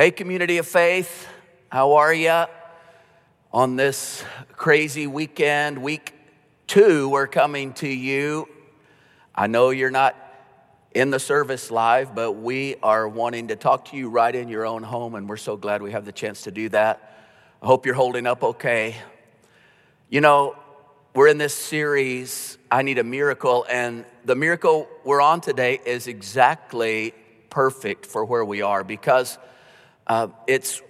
Hey, community of faith, how are you? On this crazy weekend, week two, we're coming to you. I know you're not in the service live, but we are wanting to talk to you right in your own home, and we're so glad we have the chance to do that. I hope you're holding up okay. You know, we're in this series, I Need a Miracle, and the miracle we're on today is exactly perfect for where we are because uh, it's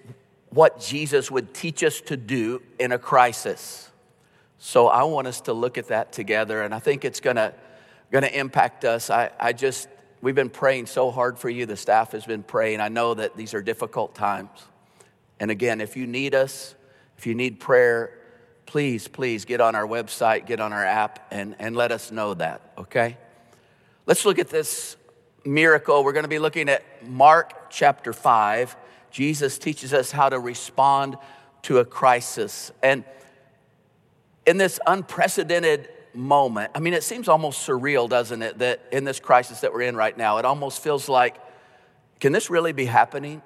what Jesus would teach us to do in a crisis. So I want us to look at that together, and I think it's gonna, gonna impact us. I, I just, we've been praying so hard for you. The staff has been praying. I know that these are difficult times. And again, if you need us, if you need prayer, please, please get on our website, get on our app, and, and let us know that, okay? Let's look at this miracle. We're gonna be looking at Mark chapter 5. Jesus teaches us how to respond to a crisis. And in this unprecedented moment, I mean, it seems almost surreal, doesn't it, that in this crisis that we're in right now, it almost feels like, can this really be happening?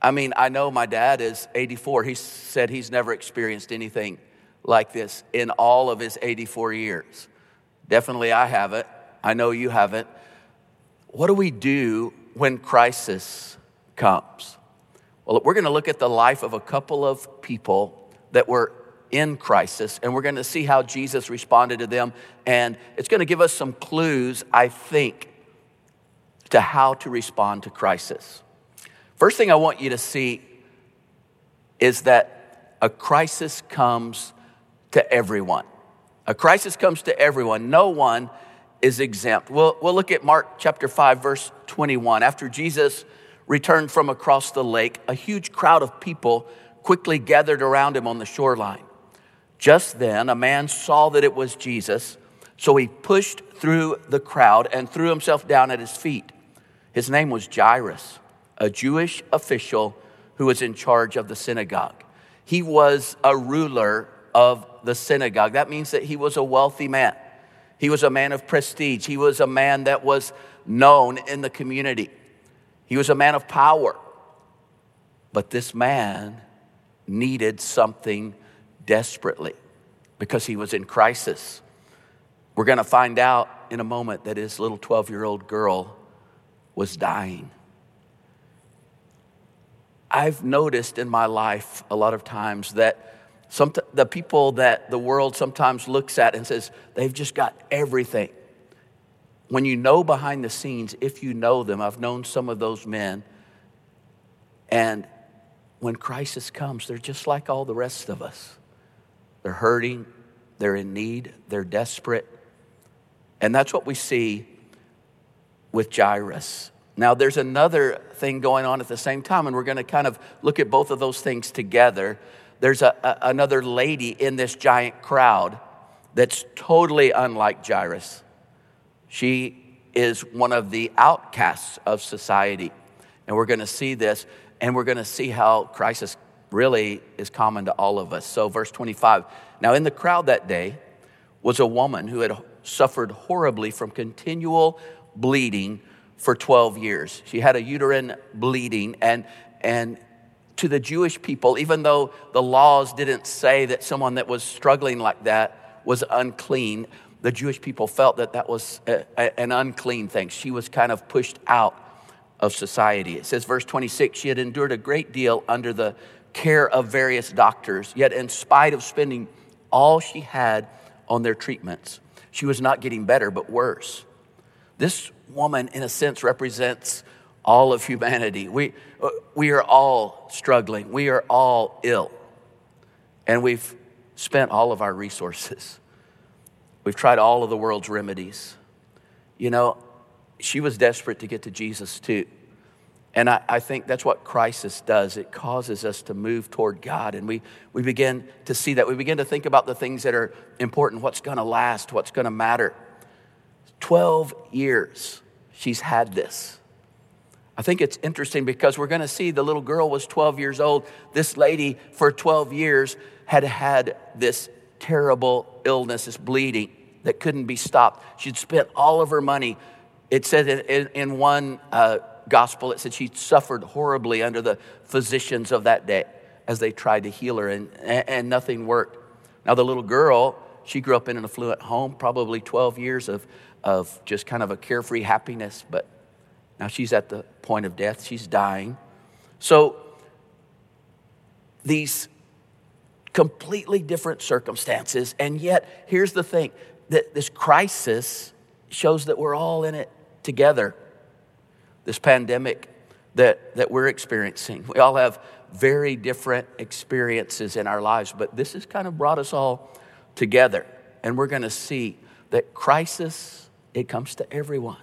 I mean, I know my dad is 84. He said he's never experienced anything like this in all of his 84 years. Definitely I haven't. I know you haven't. What do we do when crisis comes? Well, we're going to look at the life of a couple of people that were in crisis, and we're going to see how Jesus responded to them. And it's going to give us some clues, I think, to how to respond to crisis. First thing I want you to see is that a crisis comes to everyone. A crisis comes to everyone. No one is exempt. We'll, we'll look at Mark chapter 5, verse 21. After Jesus returned from across the lake, a huge crowd of people quickly gathered around him on the shoreline. Just then, a man saw that it was Jesus, so he pushed through the crowd and threw himself down at his feet. His name was Jairus, a Jewish official who was in charge of the synagogue. He was a ruler of the synagogue. That means that he was a wealthy man. He was a man of prestige. He was a man that was known in the community. He was a man of power. But this man needed something desperately because he was in crisis. We're going to find out in a moment that his little 12 year old girl was dying. I've noticed in my life a lot of times that some, the people that the world sometimes looks at and says they've just got everything when you know behind the scenes, if you know them, I've known some of those men, and when crisis comes, they're just like all the rest of us. They're hurting, they're in need, they're desperate. And that's what we see with Jairus. Now, there's another thing going on at the same time, and we're going to kind of look at both of those things together. There's a, a, another lady in this giant crowd that's totally unlike Jairus. She is one of the outcasts of society. And we're going to see this, and we're going to see how crisis really is common to all of us. So, verse 25 Now, in the crowd that day was a woman who had suffered horribly from continual bleeding for 12 years. She had a uterine bleeding, and, and to the Jewish people, even though the laws didn't say that someone that was struggling like that was unclean, the Jewish people felt that that was a, a, an unclean thing. She was kind of pushed out of society. It says, verse 26, she had endured a great deal under the care of various doctors, yet, in spite of spending all she had on their treatments, she was not getting better, but worse. This woman, in a sense, represents all of humanity. We, uh, we are all struggling, we are all ill, and we've spent all of our resources. We've tried all of the world's remedies. You know, she was desperate to get to Jesus too. And I, I, think that's what crisis does. It causes us to move toward God. And we, we begin to see that. We begin to think about the things that are important, what's going to last, what's going to matter. 12 years she's had this. I think it's interesting because we're going to see the little girl was 12 years old. This lady, for 12 years, had had this terrible illness, this bleeding that couldn't be stopped. She'd spent all of her money. It said in, in one uh, gospel, it said she suffered horribly under the physicians of that day as they tried to heal her, and, and nothing worked. Now, the little girl, she grew up in an affluent home, probably 12 years of, of just kind of a carefree happiness, but now she's at the point of death. She's dying. So, these completely different circumstances, and yet, here's the thing that this crisis shows that we're all in it together. This pandemic that, that we're experiencing. We all have very different experiences in our lives, but this has kind of brought us all together. And we're going to see that crisis, it comes to everyone.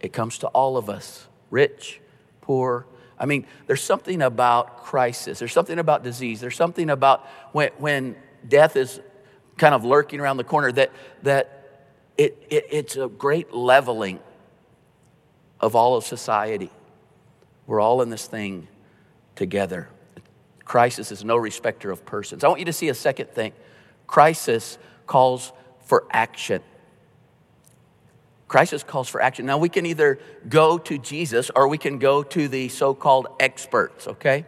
It comes to all of us, rich, poor. I mean, there's something about crisis. There's something about disease. There's something about when, when death is kind of lurking around the corner that, that it, it, it's a great leveling of all of society. We're all in this thing together. Crisis is no respecter of persons. I want you to see a second thing. Crisis calls for action. Crisis calls for action. Now, we can either go to Jesus or we can go to the so called experts, okay?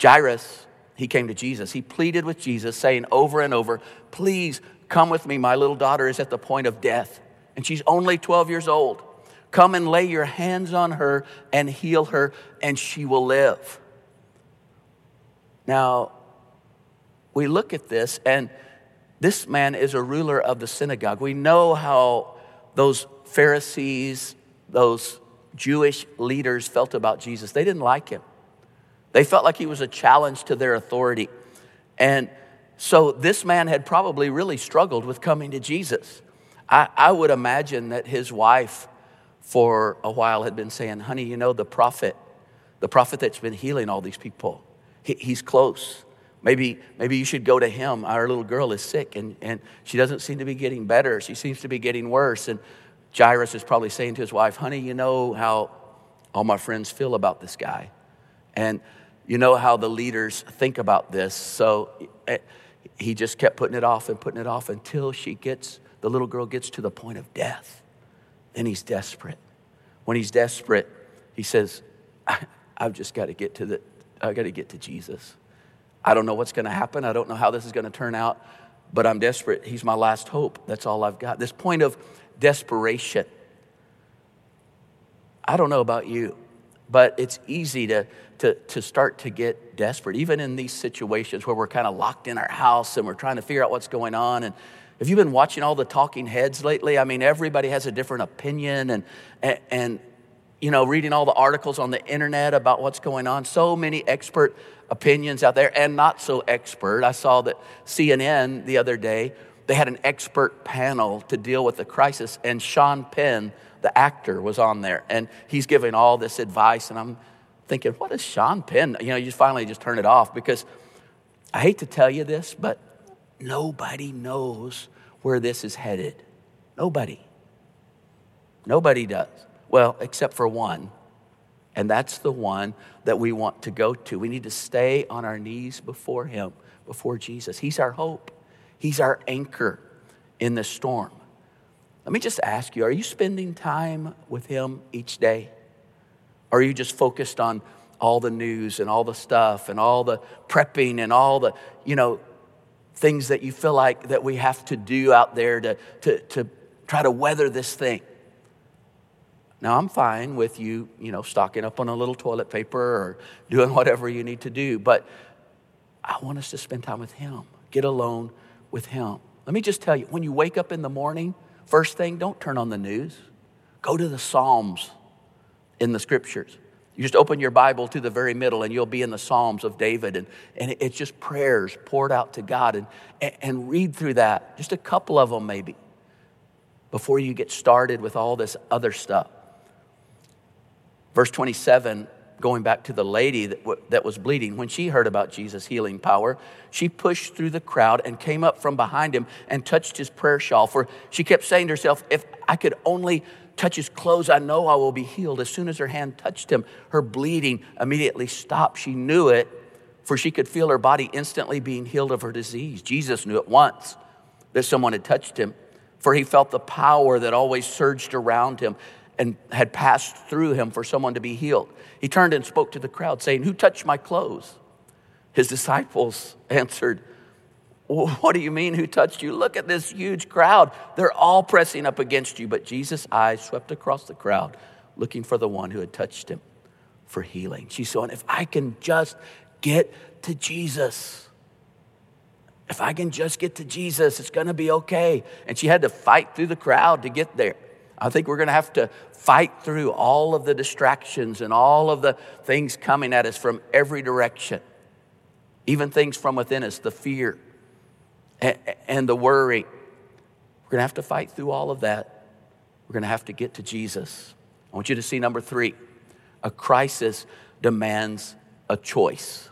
Jairus, he came to Jesus. He pleaded with Jesus, saying over and over, Please come with me. My little daughter is at the point of death, and she's only 12 years old. Come and lay your hands on her and heal her, and she will live. Now, we look at this, and this man is a ruler of the synagogue. We know how those Pharisees, those Jewish leaders felt about Jesus. They didn't like him, they felt like he was a challenge to their authority. And so this man had probably really struggled with coming to Jesus. I, I would imagine that his wife, for a while, had been saying, Honey, you know, the prophet, the prophet that's been healing all these people, he, he's close. Maybe, maybe you should go to him. Our little girl is sick and, and she doesn't seem to be getting better. She seems to be getting worse. And Jairus is probably saying to his wife, Honey, you know how all my friends feel about this guy. And you know how the leaders think about this. So eh, he just kept putting it off and putting it off until she gets, the little girl gets to the point of death. Then he's desperate. When he's desperate, he says, I've just got to get to the, I got to get to Jesus. I don't know what's going to happen. I don't know how this is going to turn out, but I'm desperate. He's my last hope. That's all I've got. This point of desperation. I don't know about you, but it's easy to, to, to start to get desperate, even in these situations where we're kind of locked in our house and we're trying to figure out what's going on. And have you been watching all the talking heads lately? I mean, everybody has a different opinion and, and, and you know, reading all the articles on the internet about what's going on. So many expert opinions out there and not so expert. I saw that CNN the other day, they had an expert panel to deal with the crisis, and Sean Penn, the actor, was on there. And he's giving all this advice, and I'm thinking, what is Sean Penn? You know, you finally just turn it off because I hate to tell you this, but nobody knows where this is headed. Nobody. Nobody does. Well, except for one. And that's the one that we want to go to. We need to stay on our knees before Him, before Jesus. He's our hope, He's our anchor in the storm. Let me just ask you are you spending time with Him each day? Or are you just focused on all the news and all the stuff and all the prepping and all the, you know, things that you feel like that we have to do out there to, to, to try to weather this thing? Now, I'm fine with you, you know, stocking up on a little toilet paper or doing whatever you need to do, but I want us to spend time with Him, get alone with Him. Let me just tell you when you wake up in the morning, first thing, don't turn on the news. Go to the Psalms in the scriptures. You just open your Bible to the very middle and you'll be in the Psalms of David. And, and it's just prayers poured out to God. And, and read through that, just a couple of them maybe, before you get started with all this other stuff. Verse 27, going back to the lady that, w- that was bleeding, when she heard about Jesus' healing power, she pushed through the crowd and came up from behind him and touched his prayer shawl. For she kept saying to herself, If I could only touch his clothes, I know I will be healed. As soon as her hand touched him, her bleeding immediately stopped. She knew it, for she could feel her body instantly being healed of her disease. Jesus knew at once that someone had touched him, for he felt the power that always surged around him and had passed through him for someone to be healed. He turned and spoke to the crowd, saying, Who touched my clothes? His disciples answered, What do you mean, who touched you? Look at this huge crowd. They're all pressing up against you. But Jesus' eyes swept across the crowd, looking for the one who had touched him for healing. She's saying, If I can just get to Jesus, if I can just get to Jesus, it's going to be okay. And she had to fight through the crowd to get there. I think we're going to have to fight through all of the distractions and all of the things coming at us from every direction, even things from within us, the fear and the worry. We're going to have to fight through all of that. We're going to have to get to Jesus. I want you to see number three a crisis demands a choice.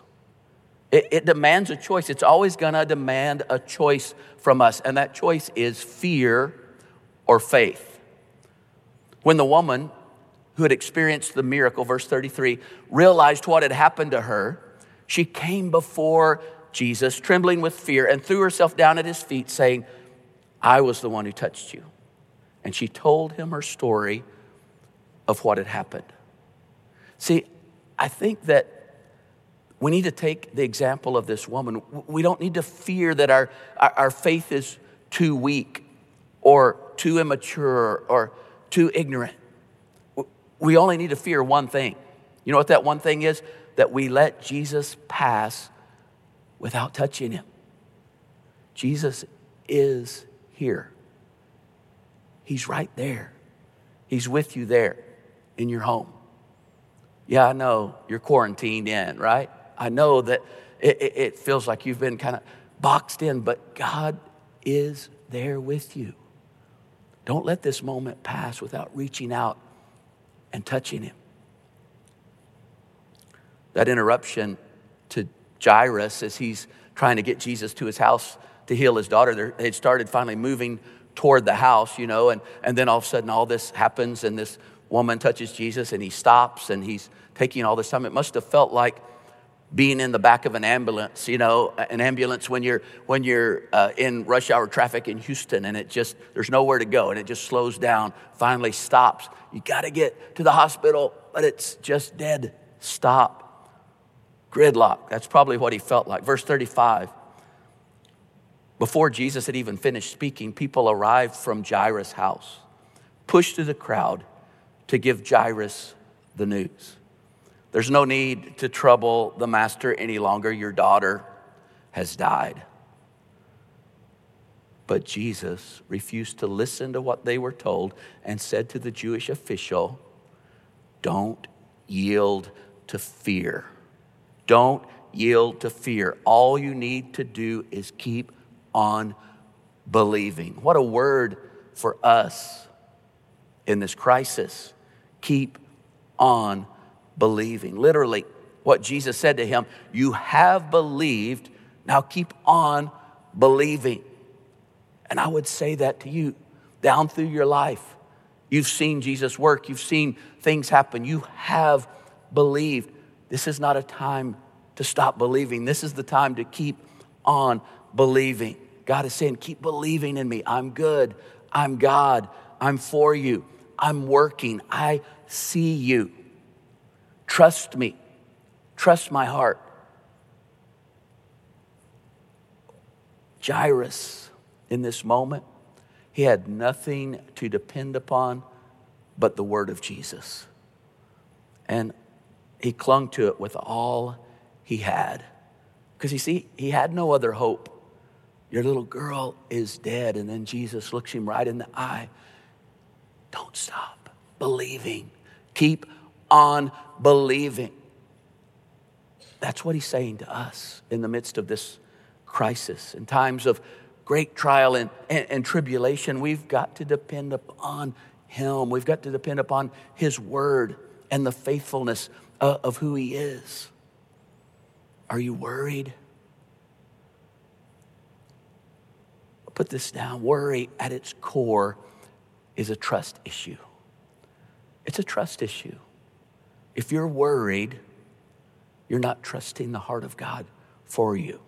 It, it demands a choice. It's always going to demand a choice from us, and that choice is fear or faith. When the woman who had experienced the miracle, verse 33, realized what had happened to her, she came before Jesus, trembling with fear, and threw herself down at his feet, saying, I was the one who touched you. And she told him her story of what had happened. See, I think that we need to take the example of this woman. We don't need to fear that our, our faith is too weak or too immature or too ignorant. We only need to fear one thing. You know what that one thing is? That we let Jesus pass without touching him. Jesus is here. He's right there. He's with you there in your home. Yeah, I know you're quarantined in, right? I know that it, it, it feels like you've been kind of boxed in, but God is there with you. Don't let this moment pass without reaching out and touching Him. That interruption to Jairus as he's trying to get Jesus to his house to heal his daughter, they had started finally moving toward the house, you know, and, and then all of a sudden all this happens and this woman touches Jesus and he stops and he's taking all this time. It must have felt like being in the back of an ambulance, you know, an ambulance when you're when you're uh, in rush hour traffic in Houston and it just there's nowhere to go and it just slows down, finally stops. You got to get to the hospital, but it's just dead. Stop. Gridlock. That's probably what he felt like. Verse 35. Before Jesus had even finished speaking, people arrived from Jairus' house, pushed through the crowd to give Jairus the news. There's no need to trouble the master any longer. Your daughter has died. But Jesus refused to listen to what they were told and said to the Jewish official, Don't yield to fear. Don't yield to fear. All you need to do is keep on believing. What a word for us in this crisis. Keep on believing. Literally, what Jesus said to him, You have believed, now keep on believing. And I would say that to you down through your life. You've seen Jesus work, you've seen things happen, you have believed. This is not a time to stop believing. This is the time to keep on believing. God is saying, Keep believing in me. I'm good. I'm God. I'm for you. I'm working. I see you. Trust me. Trust my heart. Jairus, in this moment, he had nothing to depend upon but the word of Jesus. And he clung to it with all he had. Because you see, he had no other hope. Your little girl is dead. And then Jesus looks him right in the eye. Don't stop believing. Keep on believing. That's what he's saying to us in the midst of this crisis. In times of great trial and, and, and, tribulation, we've got to depend upon him. We've got to depend upon his word and the faithfulness of, of who he is. Are you worried? Put this down. Worry at its core is a trust issue. It's a trust issue. If you're worried, you're not trusting the heart of God for you.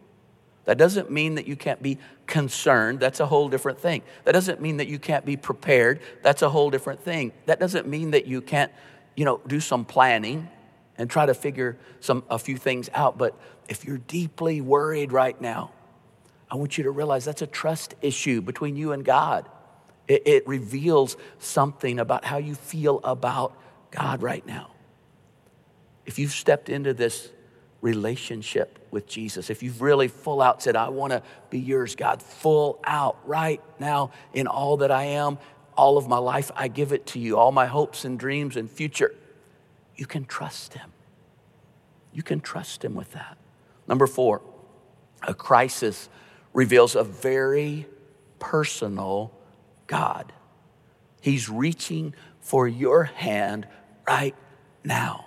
That doesn't mean that you can't be concerned. That's a whole different thing. That doesn't mean that you can't be prepared. That's a whole different thing. That doesn't mean that you can't, you know, do some planning and try to figure some a few things out. But if you're deeply worried right now, I want you to realize that's a trust issue between you and God. It, it reveals something about how you feel about God right now. If you've stepped into this relationship with Jesus, if you've really full out said, I want to be yours, God, full out right now in all that I am, all of my life, I give it to you, all my hopes and dreams and future, you can trust Him. You can trust Him with that. Number four, a crisis reveals a very personal God. He's reaching for your hand right now.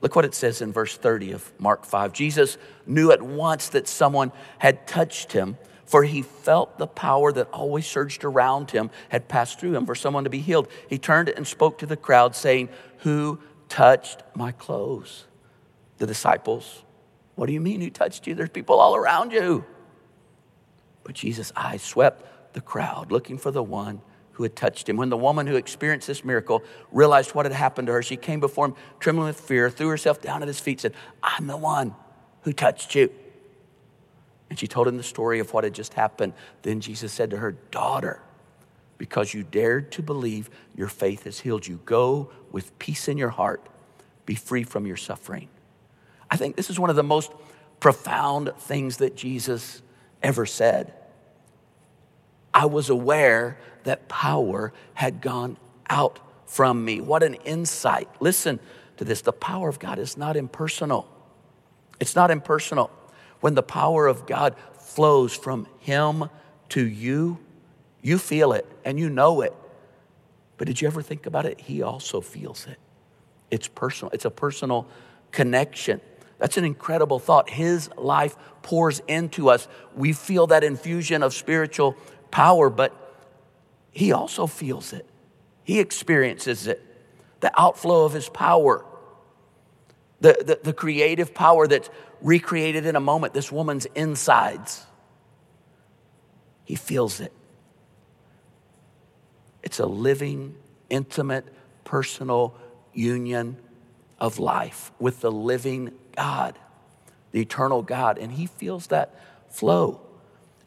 Look what it says in verse 30 of Mark 5. Jesus knew at once that someone had touched him, for he felt the power that always surged around him had passed through him for someone to be healed. He turned and spoke to the crowd, saying, Who touched my clothes? The disciples, What do you mean, who touched you? There's people all around you. But Jesus' eyes swept the crowd, looking for the one who had touched him. When the woman who experienced this miracle realized what had happened to her, she came before him, trembling with fear, threw herself down at his feet, said, I'm the one who touched you. And she told him the story of what had just happened. Then Jesus said to her, Daughter, because you dared to believe, your faith has healed you. Go with peace in your heart, be free from your suffering. I think this is one of the most profound things that Jesus ever said. I was aware that power had gone out from me. What an insight. Listen to this the power of God is not impersonal. It's not impersonal. When the power of God flows from Him to you, you feel it and you know it. But did you ever think about it? He also feels it. It's personal, it's a personal connection. That's an incredible thought. His life pours into us. We feel that infusion of spiritual power, but he also feels it. He experiences it. The outflow of his power, the, the, the, creative power that's recreated in a moment, this woman's insides. He feels it. It's a living, intimate, personal union of life with the living God, the eternal God. And he feels that flow.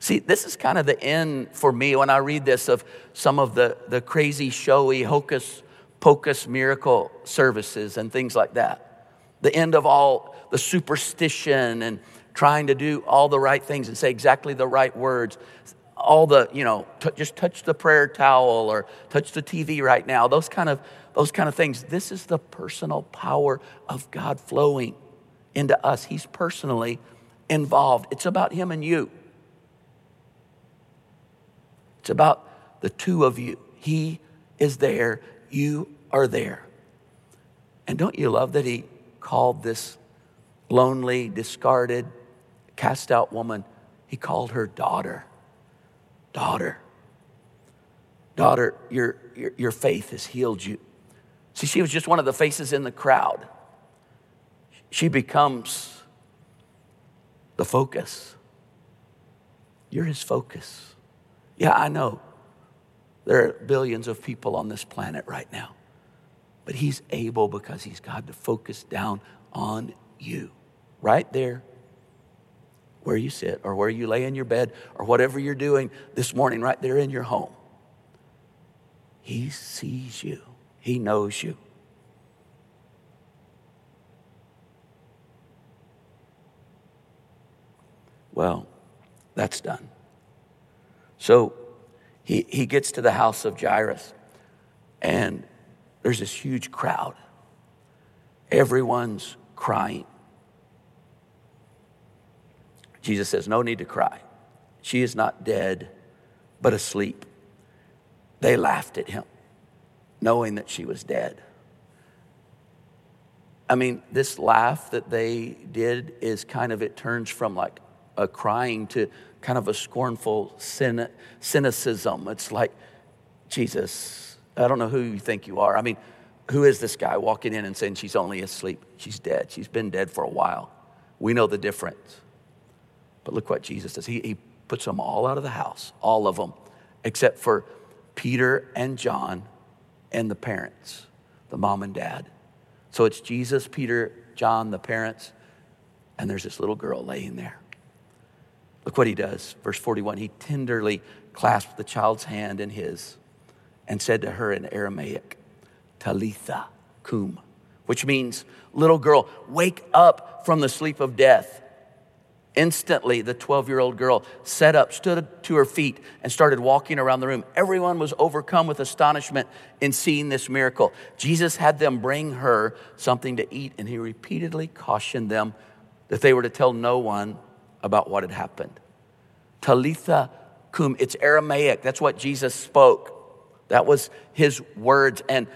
See, this is kind of the end for me when I read this of some of the, the crazy, showy, hocus pocus miracle services and things like that. The end of all the superstition and trying to do all the right things and say exactly the right words. All the, you know, t- just touch the prayer towel or touch the TV right now. Those kind of those kind of things. This is the personal power of God flowing into us. He's personally involved. It's about him and you. It's about the two of you. He is there, you are there. And don't you love that he called this lonely, discarded, cast out woman, he called her daughter. Daughter. Daughter, your, your, your faith has healed you. See, she was just one of the faces in the crowd. She becomes the focus. You're his focus. Yeah, I know. There are billions of people on this planet right now. But he's able because he's God to focus down on you, right there where you sit or where you lay in your bed or whatever you're doing this morning, right there in your home. He sees you, he knows you. Well, that's done. So he, he gets to the house of Jairus, and there's this huge crowd. Everyone's crying. Jesus says, No need to cry. She is not dead, but asleep. They laughed at him, knowing that she was dead. I mean, this laugh that they did is kind of, it turns from like a crying to kind of a scornful cynicism. It's like, Jesus, I don't know who you think you are. I mean, who is this guy walking in and saying she's only asleep? She's dead. She's been dead for a while. We know the difference. But look what Jesus does. He, he puts them all out of the house, all of them, except for Peter and John and the parents, the mom and dad. So it's Jesus, Peter, John, the parents, and there's this little girl laying there. Look what he does. Verse 41 He tenderly clasped the child's hand in his and said to her in Aramaic, Talitha cum, which means, little girl, wake up from the sleep of death. Instantly, the 12 year old girl sat up, stood to her feet, and started walking around the room. Everyone was overcome with astonishment in seeing this miracle. Jesus had them bring her something to eat, and he repeatedly cautioned them that they were to tell no one about what had happened. Talitha cum, it's Aramaic. That's what Jesus spoke. That was his words. And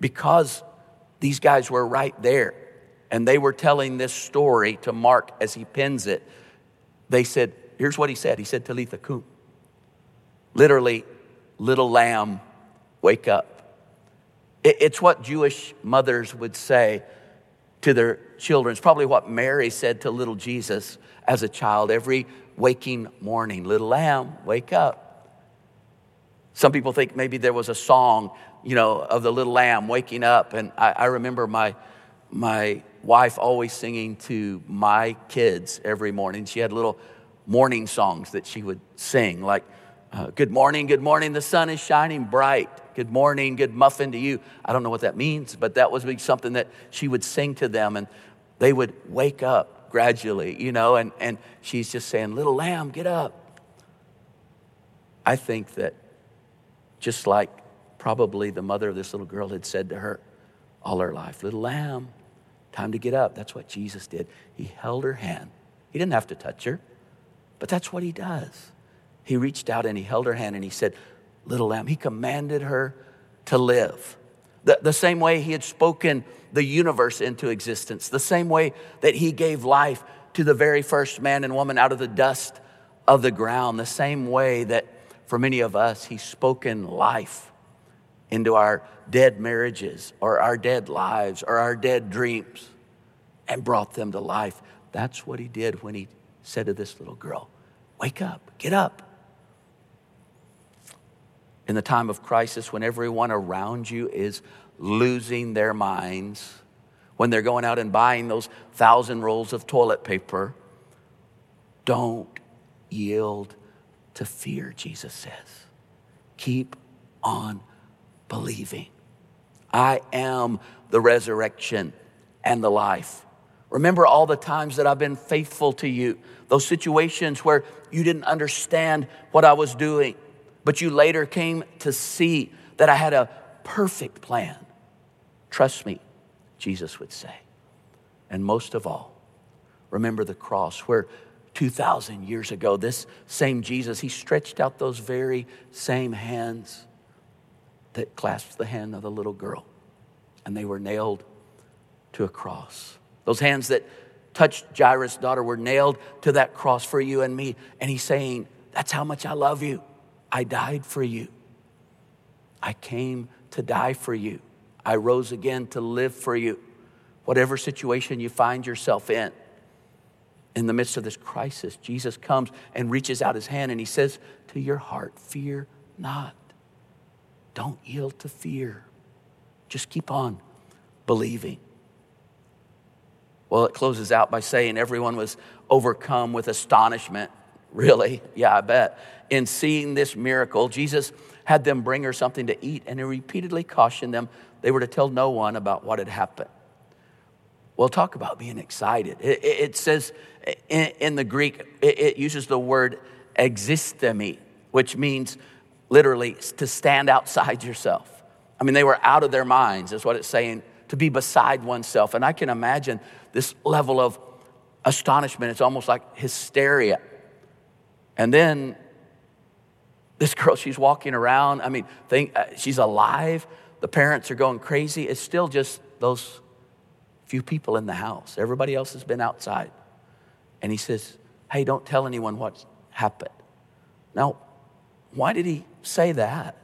because these guys were right there and they were telling this story to Mark as he pins it, they said, Here's what he said. He said, Talitha cum. Literally, little lamb, wake up. It's what Jewish mothers would say to their children. It's probably what Mary said to little Jesus as a child every waking morning. Little lamb, wake up. Some people think maybe there was a song, you know, of the little lamb waking up. And I, I remember my, my wife always singing to my kids every morning. She had little morning songs that she would sing, like, uh, Good morning, good morning, the sun is shining bright. Good morning, good muffin to you. I don't know what that means, but that was something that she would sing to them, and they would wake up gradually, you know, and, and she's just saying, Little lamb, get up. I think that just like probably the mother of this little girl had said to her all her life, Little lamb, time to get up. That's what Jesus did. He held her hand. He didn't have to touch her, but that's what he does. He reached out and he held her hand and he said, Little lamb. He commanded her to live. The, the same way he had spoken the universe into existence, the same way that he gave life to the very first man and woman out of the dust of the ground, the same way that for many of us, He's spoken life into our dead marriages or our dead lives or our dead dreams and brought them to life. That's what He did when He said to this little girl, Wake up, get up. In the time of crisis, when everyone around you is losing their minds, when they're going out and buying those thousand rolls of toilet paper, don't yield to fear, Jesus says. Keep on believing. I am the resurrection and the life. Remember all the times that I've been faithful to you, those situations where you didn't understand what I was doing, but you later came to see that I had a perfect plan. Trust me, Jesus would say. And most of all, remember the cross where 2,000 years ago, this same Jesus, he stretched out those very same hands that clasped the hand of the little girl, and they were nailed to a cross. Those hands that touched Jairus' daughter were nailed to that cross for you and me. And he's saying, That's how much I love you. I died for you. I came to die for you. I rose again to live for you. Whatever situation you find yourself in, in the midst of this crisis, Jesus comes and reaches out his hand and he says to your heart, Fear not. Don't yield to fear. Just keep on believing. Well, it closes out by saying everyone was overcome with astonishment. Really? Yeah, I bet. In seeing this miracle, Jesus had them bring her something to eat, and he repeatedly cautioned them they were to tell no one about what had happened. Well, talk about being excited. It, it, it says in, in, the Greek, it, it uses the word existemi, which means literally to stand outside yourself. I mean, they were out of their minds, is what it's saying, to be beside oneself. And I can imagine this level of astonishment. It's almost like hysteria. And then this girl, she's walking around. I mean, think, uh, she's alive. The parents are going crazy. It's still just those few people in the house. Everybody else has been outside. And he says, Hey, don't tell anyone what's happened. Now, why did he say that?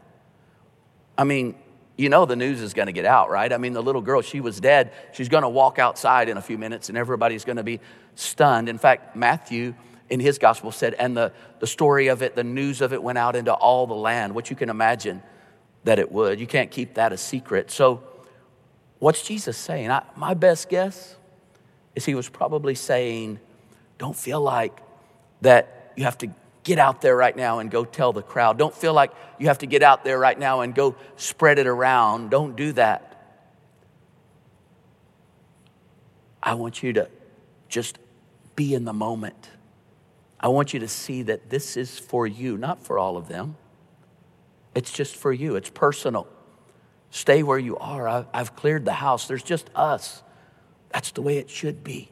I mean, you know the news is going to get out, right? I mean, the little girl, she was dead. She's going to walk outside in a few minutes and everybody's going to be stunned. In fact, Matthew in his gospel said, and the, the story of it, the news of it went out into all the land, which you can imagine that it would. You can't keep that a secret. So, what's Jesus saying? I, my best guess is he was probably saying, don't feel like that you have to get out there right now and go tell the crowd. Don't feel like you have to get out there right now and go spread it around. Don't do that. I want you to just be in the moment. I want you to see that this is for you, not for all of them. It's just for you, it's personal. Stay where you are. I've cleared the house. There's just us. That's the way it should be.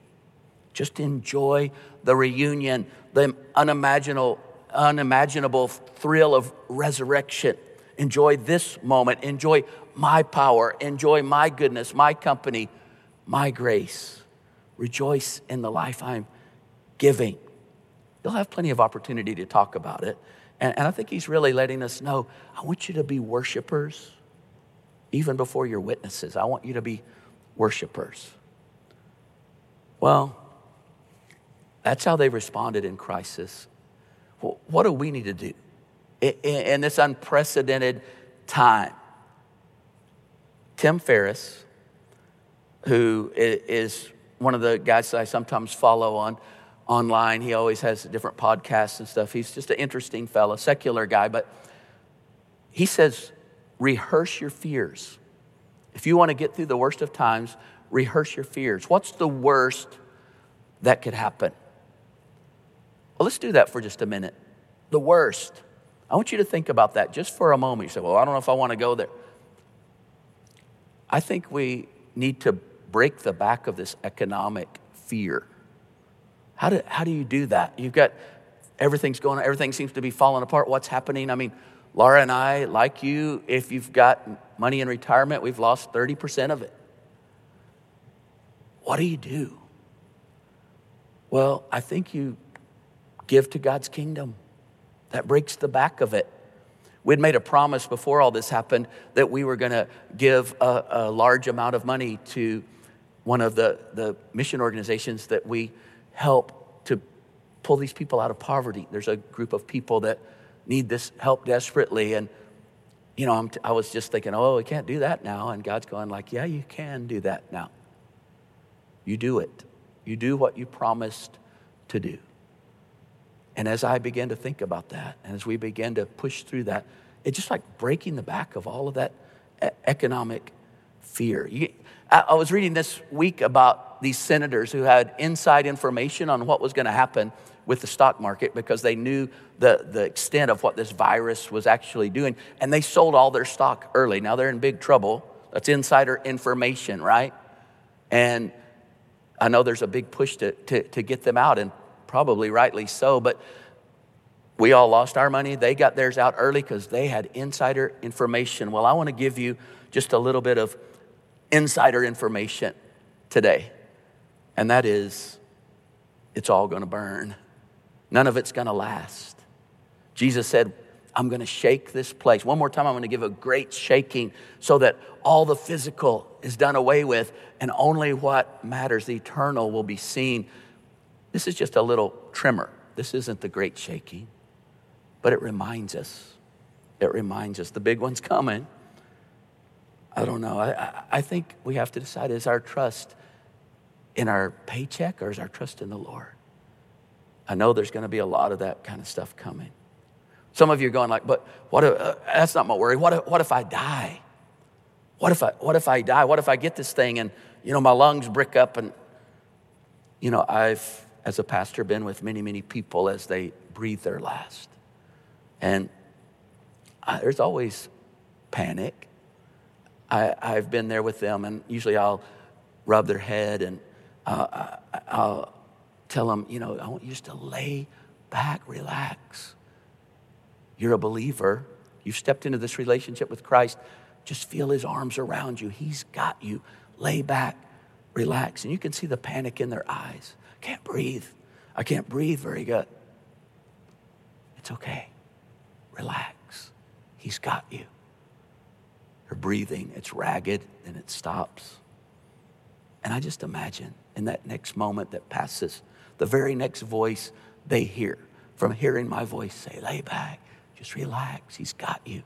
Just enjoy the reunion, the unimaginable, unimaginable thrill of resurrection. Enjoy this moment. Enjoy my power. Enjoy my goodness, my company, my grace. Rejoice in the life I'm giving. You'll have plenty of opportunity to talk about it. And, and I think he's really letting us know I want you to be worshipers even before you're witnesses. I want you to be worshipers. Well, that's how they responded in crisis. Well, what do we need to do in this unprecedented time? Tim Ferriss, who is one of the guys that I sometimes follow on online. He always has different podcasts and stuff. He's just an interesting fellow, secular guy, but he says, rehearse your fears. If you want to get through the worst of times, rehearse your fears. What's the worst that could happen? Well, let's do that for just a minute. The worst. I want you to think about that just for a moment. You say, Well, I don't know if I want to go there. I think we need to break the back of this economic fear. How do, how do you do that? You've got everything's going, everything seems to be falling apart. What's happening? I mean, Laura and I, like you, if you've got money in retirement, we've lost 30% of it. What do you do? Well, I think you give to God's kingdom. That breaks the back of it. We'd made a promise before all this happened that we were going to give a, a, large amount of money to one of the, the mission organizations that we help to pull these people out of poverty. There's a group of people that need this help desperately. And, you know, t- i was just thinking, oh, we can't do that now. And God's going like, yeah, you can do that now. You do it. You do what you promised to do. And as I began to think about that, and as we began to push through that, it's just like breaking the back of all of that economic fear. I was reading this week about these senators who had inside information on what was going to happen with the stock market because they knew the, the extent of what this virus was actually doing. And they sold all their stock early. Now they're in big trouble. That's insider information, right? And I know there's a big push to, to, to get them out, and probably rightly so. But we all lost our money. They got theirs out early because they had insider information. Well, I want to give you just a little bit of insider information today, and that is it's all going to burn. None of it's going to last. Jesus said, I'm going to shake this place. One more time, I'm going to give a great shaking so that all the physical is done away with and only what matters, the eternal, will be seen. This is just a little tremor. This isn't the great shaking, but it reminds us. It reminds us the big one's coming. I don't know. I, I think we have to decide is our trust in our paycheck or is our trust in the Lord? I know there's going to be a lot of that kind of stuff coming. Some of you are going like, but what if, uh, that's not my worry. What if, what if I die? What if I, what if I die? What if I get this thing and, you know, my lungs brick up and, you know, I've, as a pastor, been with many, many people as they breathe their last. And I, there's always panic. I, I've been there with them, and usually I'll rub their head and I'll tell them, you know, I want you just to lay back, relax. You're a believer. You've stepped into this relationship with Christ. Just feel his arms around you. He's got you. Lay back, relax. And you can see the panic in their eyes. Can't breathe. I can't breathe very good. It's okay. Relax. He's got you her breathing, it's ragged and it stops. And I just imagine in that next moment that passes, the very next voice they hear from hearing my voice say, lay back, just relax, he's got you.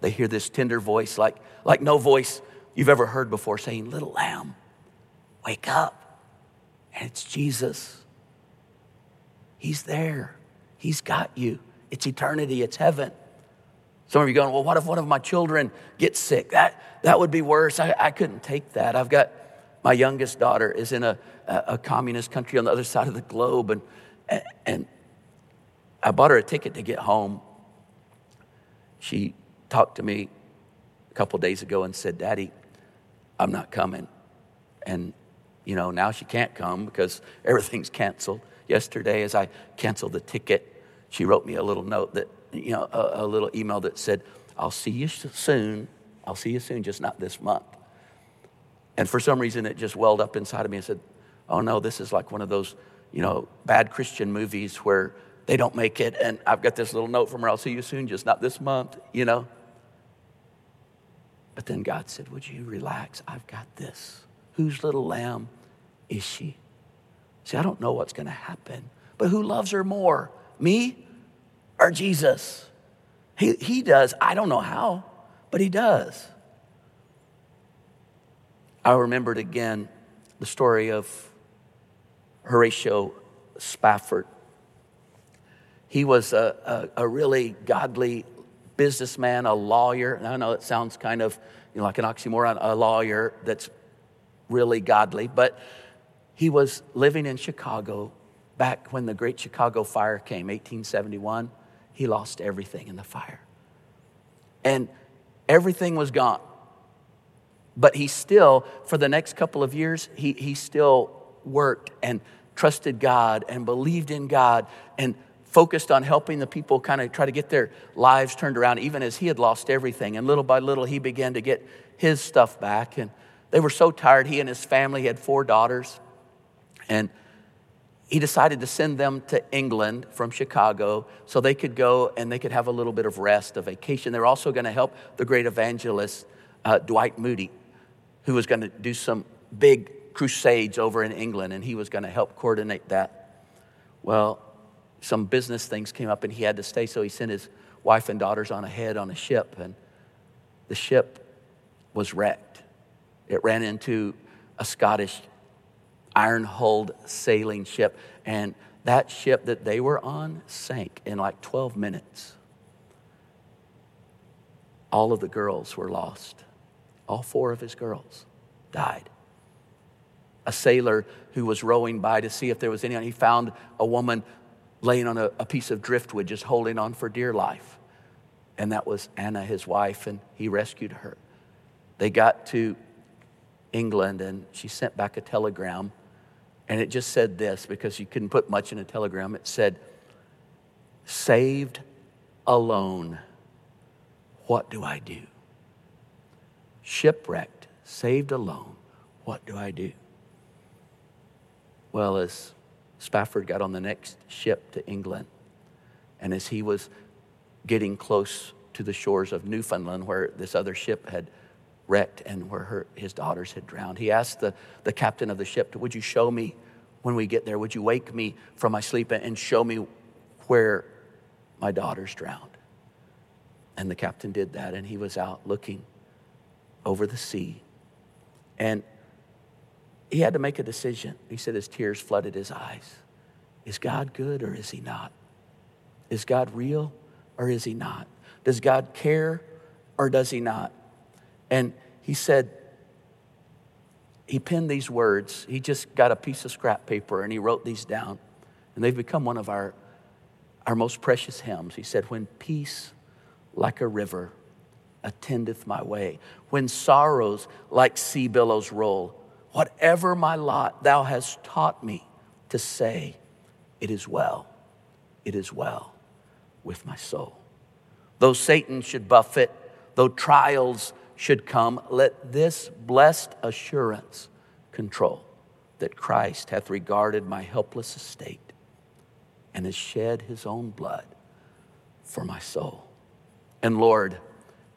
They hear this tender voice like, like no voice you've ever heard before saying, Little lamb, wake up. And it's Jesus. He's there. He's got you. It's eternity, it's heaven. Some of you going, well, what if one of my children gets sick? That, that would be worse. I, I couldn't take that. I've got my youngest daughter is in a, a, communist country on the other side of the globe, and, and I bought her a ticket to get home. She talked to me a couple days ago and said, Daddy, I'm not coming. And, you know, now she can't come because everything's canceled. Yesterday, as I canceled the ticket, she wrote me a little note that, you know, a, a little email that said, I'll see you soon. I'll see you soon, just not this month. And for some reason, it just welled up inside of me and said, Oh no, this is like one of those, you know, bad Christian movies where they don't make it. And I've got this little note from her, I'll see you soon, just not this month, you know. But then God said, Would you relax? I've got this. Whose little lamb is she? See, I don't know what's going to happen, but who loves her more, me or Jesus? He, he does. I don't know how, but he does. I remembered again the story of Horatio Spafford. He was a, a, a really godly businessman, a lawyer. And I know it sounds kind of you know, like an oxymoron, a lawyer that's really godly, but he was living in Chicago back when the Great Chicago Fire came, 1871. He lost everything in the fire. And everything was gone. But he still, for the next couple of years, he, he still worked and trusted God and believed in God and focused on helping the people kind of try to get their lives turned around, even as he had lost everything. And little by little, he began to get his stuff back. And they were so tired. He and his family had four daughters. And he decided to send them to England from Chicago so they could go and they could have a little bit of rest, a vacation. They're also going to help the great evangelist uh, Dwight Moody, who was going to do some big crusades over in England, and he was going to help coordinate that. Well, some business things came up and he had to stay, so he sent his wife and daughters on ahead on a ship, and the ship was wrecked. It ran into a Scottish iron hulled sailing ship, and that ship that they were on sank in like 12 minutes. All of the girls were lost. All four of his girls died. A sailor who was rowing by to see if there was anyone, he found a woman laying on a, a piece of driftwood, just holding on for dear life. And that was Anna, his wife, and he rescued her. They got to England and she sent back a telegram. And it just said this because you couldn't put much in a telegram. It said, Saved alone. What do I do? Shipwrecked, saved alone. What do I do? Well, as Spafford got on the next ship to England. And as he was getting close to the shores of Newfoundland, where this other ship had wrecked and where her, his daughters had drowned, he asked the, the captain of the ship, Would you show me when we get there? Would you wake me from my sleep and show me where my daughters drowned? And the captain did that, and he was out looking over the sea. And he had to make a decision. He said his tears flooded his eyes. Is God good or is he not? Is God real or is he not? Does God care or does he not? And he said, he penned these words. He just got a piece of scrap paper and he wrote these down. And they've become one of our, our most precious hymns. He said, When peace like a river attendeth my way, when sorrows like sea billows roll, Whatever my lot, thou hast taught me to say, It is well, it is well with my soul. Though Satan should buffet, though trials should come, let this blessed assurance control that Christ hath regarded my helpless estate and has shed his own blood for my soul. And Lord,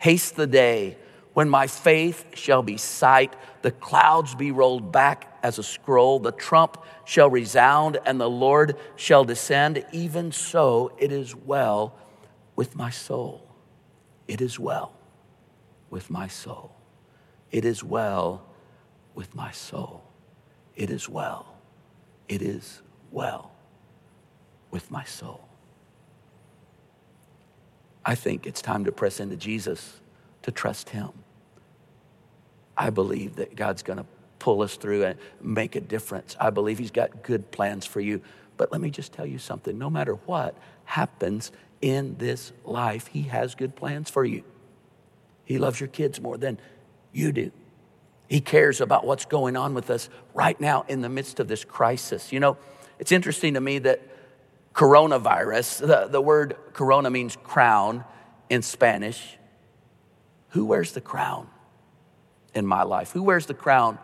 haste the day when my faith shall be sight, the clouds be rolled back as a scroll, the trump shall resound, and the Lord shall descend. Even so, it is well with my soul. It is well with my soul. It is well with my soul. It is well. It is well with my soul. I think it's time to press into Jesus, to trust Him. I believe that God's going to pull us through and make a difference. I believe He's got good plans for you. But let me just tell you something no matter what happens in this life, He has good plans for you. He loves your kids more than you do. He cares about what's going on with us right now in the midst of this crisis. You know, it's interesting to me that coronavirus, the, the word corona means crown in Spanish. Who wears the crown in my life? Who wears the crown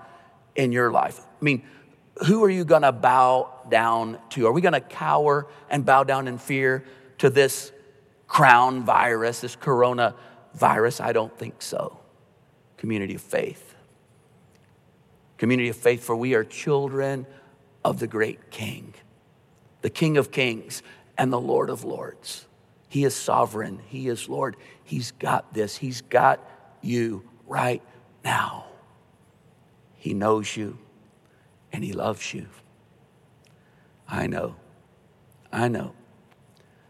in your life? I mean, who are you going to bow down to? Are we going to cower and bow down in fear to this crown virus, this coronavirus? I don't think so. Community of faith. Community of faith, for we are children of the great King, the King of kings and the Lord of lords. He is sovereign, He is Lord. He's got this, He's got you right now. He knows you and He loves you. I know, I know.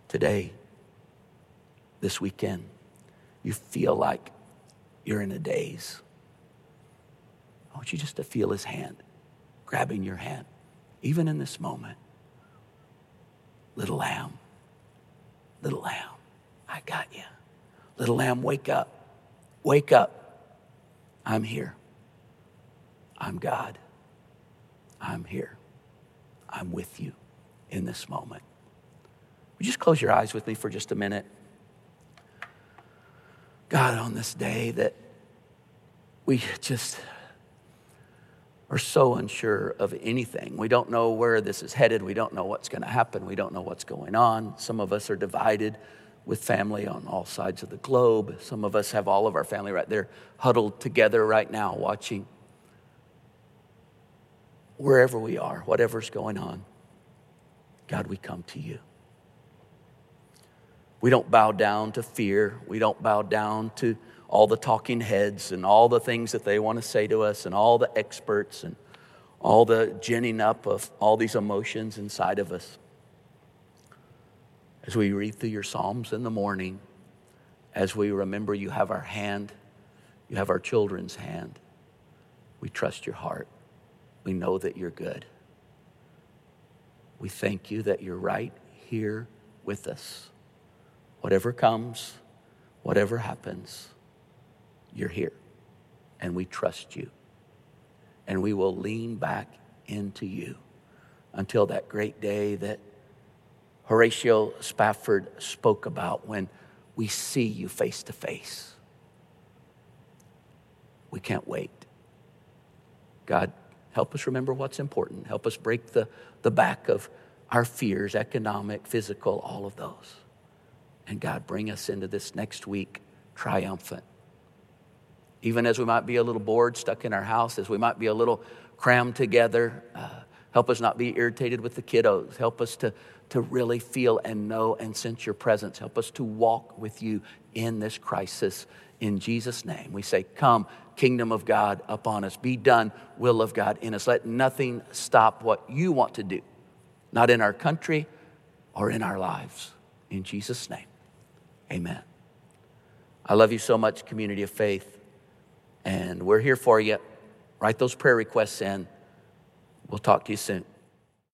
Today, this weekend, you feel like you're in a daze. I want you just to feel His hand grabbing your hand, even in this moment. Little lamb, little lamb, I got you. Little lamb, wake up, wake up. I'm here. I'm God. I'm here. I'm with you in this moment. Would you just close your eyes with me for just a minute? God, on this day that we just are so unsure of anything. We don't know where this is headed. We don't know what's going to happen. We don't know what's going on. Some of us are divided with family on all sides of the globe. Some of us have all of our family right there huddled together right now watching wherever we are, whatever's going on, God, we come to you. We don't bow down to fear. We don't bow down to all the talking heads and all the things that they want to say to us and all the experts and all the ginning up of all these emotions inside of us. As we read through your Psalms in the morning, as we remember you have our hand, you have our children's hand, we trust your heart. We know that you're good. We thank you that you're right here with us. Whatever comes, whatever happens, you're here. And we trust you. And we will lean back into you until that great day that Horatio Spafford spoke about when we see you face to face. We can't wait. God, Help us remember what's important. Help us break the, the back of our fears, economic, physical, all of those. And God, bring us into this next week triumphant. Even as we might be a little bored, stuck in our house, as we might be a little crammed together, uh, help us not be irritated with the kiddos. Help us to, to really feel and know and sense your presence. Help us to walk with you in this crisis. In Jesus' name, we say, Come, kingdom of God upon us. Be done, will of God in us. Let nothing stop what you want to do, not in our country or in our lives. In Jesus' name, amen. I love you so much, community of faith, and we're here for you. Write those prayer requests in. We'll talk to you soon.